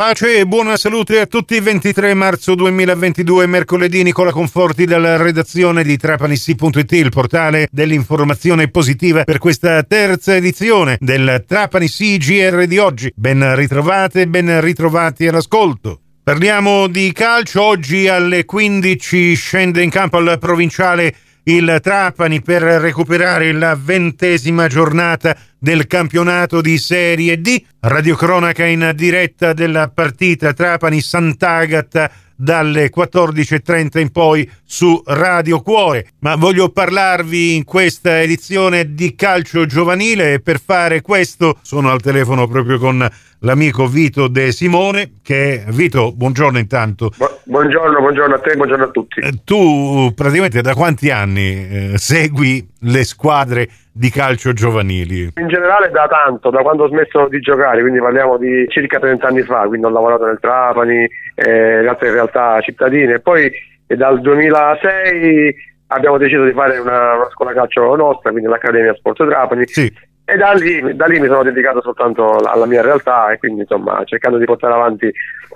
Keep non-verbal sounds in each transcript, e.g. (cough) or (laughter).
Pace e buona salute a tutti. 23 marzo 2022, mercoledì, Nicola Conforti dalla redazione di Trapanissi.it, il portale dell'informazione positiva per questa terza edizione del Trapanissi GR di oggi. Ben ritrovate, ben ritrovati all'ascolto. Parliamo di calcio. Oggi alle 15 scende in campo al provinciale il Trapani per recuperare la ventesima giornata del campionato di Serie D. Radiocronaca in diretta della partita Trapani-Sant'Agata dalle 14.30 in poi su Radio Cuore. Ma voglio parlarvi in questa edizione di calcio giovanile e per fare questo sono al telefono proprio con l'amico Vito De Simone che Vito, buongiorno intanto. buongiorno, buongiorno a te, buongiorno a tutti. Eh, tu praticamente da quanti anni eh, segui le squadre di calcio giovanili? In generale da tanto, da quando ho smesso di giocare, quindi parliamo di circa 30 anni fa, quindi ho lavorato nel Trapani, eh, in altre realtà cittadine poi eh, dal 2006 abbiamo deciso di fare una, una scuola calcio nostra, quindi l'Accademia Sport Trapani. Sì. E da lì, da lì, mi sono dedicato soltanto alla mia realtà e quindi insomma cercando di portare avanti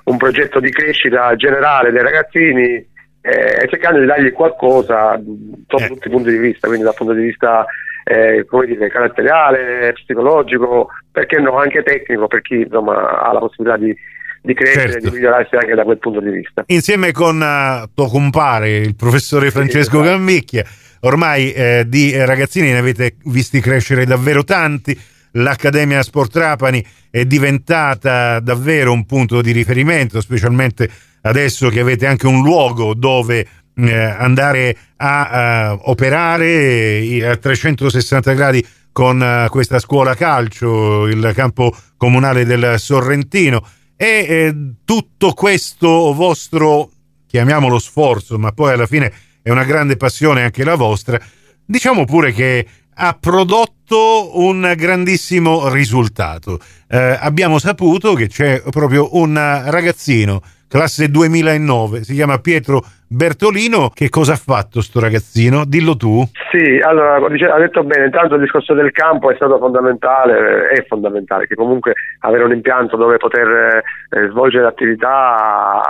un progetto di crescita generale dei ragazzini eh, e cercando di dargli qualcosa sotto eh. tutti i punti di vista, quindi dal punto di vista eh, come dire, caratteriale, psicologico, perché no, anche tecnico per chi insomma, ha la possibilità di, di crescere, certo. di migliorarsi anche da quel punto di vista. Insieme con uh, tuo compare, il professore Francesco sì, esatto. Gammicchia, ormai eh, di ragazzini ne avete visti crescere davvero tanti. L'Accademia Sport Trapani è diventata davvero un punto di riferimento, specialmente adesso che avete anche un luogo dove eh, andare a uh, operare a 360 gradi con uh, questa scuola calcio, il campo comunale del Sorrentino e eh, tutto questo vostro, chiamiamolo sforzo, ma poi alla fine è una grande passione anche la vostra, diciamo pure che ha prodotto un grandissimo risultato. Eh, abbiamo saputo che c'è proprio un ragazzino classe 2009, si chiama Pietro Bertolino. Che cosa ha fatto sto ragazzino? Dillo tu. Sì, allora ha detto bene, intanto il discorso del campo è stato fondamentale, è fondamentale, che comunque avere un impianto dove poter eh, svolgere attività,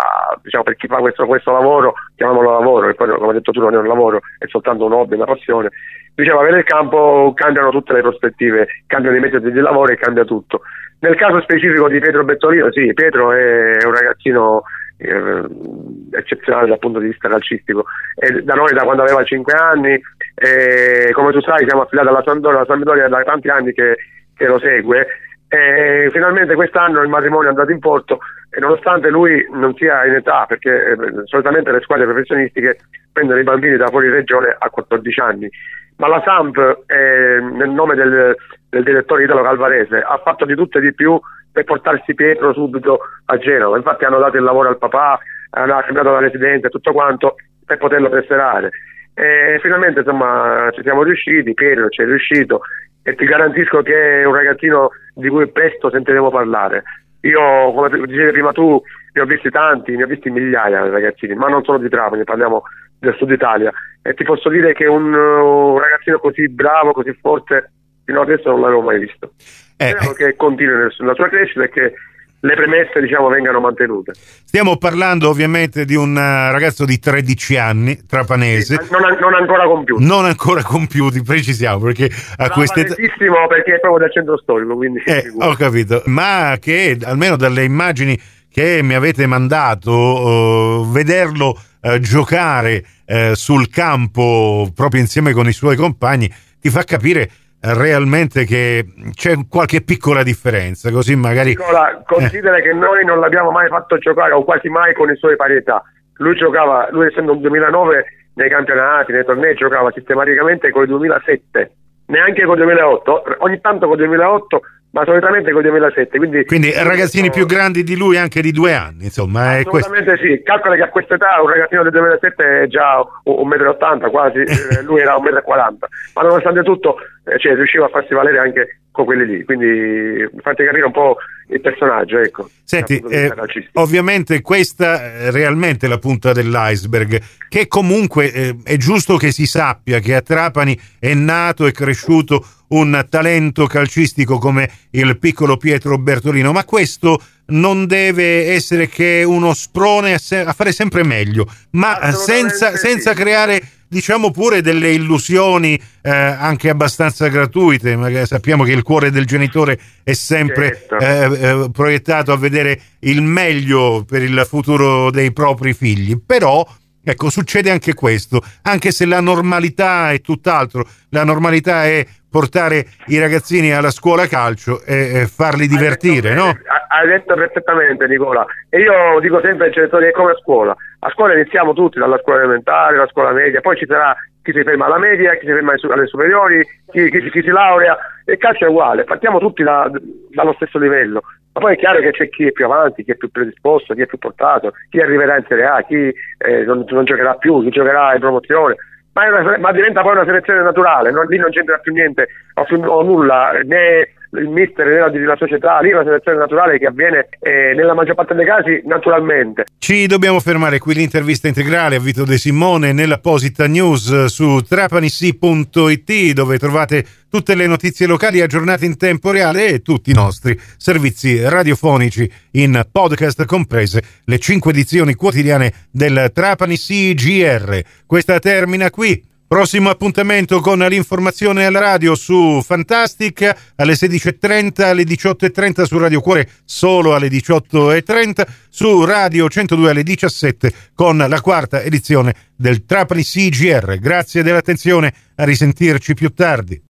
diciamo per chi fa questo, questo lavoro, chiamiamolo lavoro, e poi come hai detto tu non è un lavoro, è soltanto un hobby, una passione. Diciamo, avere il campo cambiano tutte le prospettive, cambiano i metodi di lavoro e cambia tutto. Nel caso specifico di Pietro Bettolino, sì, Pietro è un ragazzino eccezionale dal punto di vista calcistico. E da noi da quando aveva 5 anni, e, come tu sai siamo affiliati alla Sampdoria, la Sampdoria da tanti anni che, che lo segue e finalmente quest'anno il matrimonio è andato in porto e nonostante lui non sia in età, perché eh, solitamente le squadre professionistiche prendono i bambini da fuori regione a 14 anni, ma la Samp, eh, nel nome del, del direttore Italo Calvarese, ha fatto di tutto e di più per portarsi Pietro subito a Genova. Infatti hanno dato il lavoro al papà, hanno cambiato la residenza tutto quanto per poterlo tesserare. E finalmente insomma ci siamo riusciti, Pietro ci è riuscito e ti garantisco che è un ragazzino di cui presto sentiremo parlare. Io, come dicevi prima tu, ne ho visti tanti, ne ho visti migliaia di ragazzini, ma non solo di Trapani, parliamo del sud Italia. E ti posso dire che un, un ragazzino così bravo, così forte, fino adesso non l'avevo mai visto. Eh, Spero eh. che continui nella sua crescita e che le premesse diciamo vengano mantenute. Stiamo parlando ovviamente di un eh, ragazzo di 13 anni, trapanese. Sì, non, non, ancora compiuti. Non ancora compiuti, precisiamo, perché a queste... perché è proprio del centro storico, quindi... Eh, ho capito, ma che almeno dalle immagini che mi avete mandato, uh, vederlo uh, giocare uh, sul campo proprio insieme con i suoi compagni, ti fa capire realmente che c'è qualche piccola differenza, così magari... Nicola, considera eh. che noi non l'abbiamo mai fatto giocare o quasi mai con le sue parità. Lui giocava, lui essendo un 2009 nei campionati, nei tornei, giocava sistematicamente con il 2007, neanche con il 2008, ogni tanto con il 2008 ma solitamente con il 2007. Quindi, quindi ragazzini più grandi di lui anche di due anni, insomma. Assolutamente sì, calcola che a questa età un ragazzino del 2007 è già 1,80 m quasi, (laughs) eh, lui era 1,40 m, ma nonostante tutto eh, cioè, riusciva a farsi valere anche con quelli lì. Quindi fate capire un po' il personaggio, ecco. Senti, eh, ovviamente questa è realmente la punta dell'iceberg, che comunque eh, è giusto che si sappia che a Trapani è nato e cresciuto un talento calcistico come il piccolo Pietro Bertolino, ma questo non deve essere che uno sprone a, se- a fare sempre meglio, ma senza, senza sì. creare diciamo pure delle illusioni eh, anche abbastanza gratuite, magari sappiamo che il cuore del genitore è sempre certo. eh, eh, proiettato a vedere il meglio per il futuro dei propri figli, però ecco succede anche questo, anche se la normalità è tutt'altro, la normalità è portare i ragazzini alla scuola calcio e, e farli divertire, hai detto, no? Hai detto perfettamente Nicola, e io dico sempre ai genitori è come a scuola, a scuola iniziamo tutti dalla scuola elementare, dalla scuola media, poi ci sarà chi si ferma alla media, chi si ferma alle superiori, chi, chi, chi si laurea, e il calcio è uguale, partiamo tutti da, dallo stesso livello, ma poi è chiaro che c'è chi è più avanti, chi è più predisposto, chi è più portato, chi arriverà in Serie A, chi eh, non, non, giocherà più, chi giocherà in promozione, ma, una, ma, diventa poi una selezione naturale, non, lì non c'entra più niente o, o nulla, né il mister né la società, lì è una naturale che avviene eh, nella maggior parte dei casi naturalmente. Ci dobbiamo fermare qui l'intervista integrale a Vito De Simone nell'apposita news su trapanissi.it dove trovate tutte le notizie locali aggiornate in tempo reale e tutti i nostri servizi radiofonici in podcast comprese le cinque edizioni quotidiane del Trapani CGR. Questa termina qui. Prossimo appuntamento con l'informazione alla radio su Fantastic alle 16.30, alle 18.30 su Radio Cuore solo alle 18.30, su Radio 102 alle 17 con la quarta edizione del Trapani CGR. Grazie dell'attenzione, a risentirci più tardi.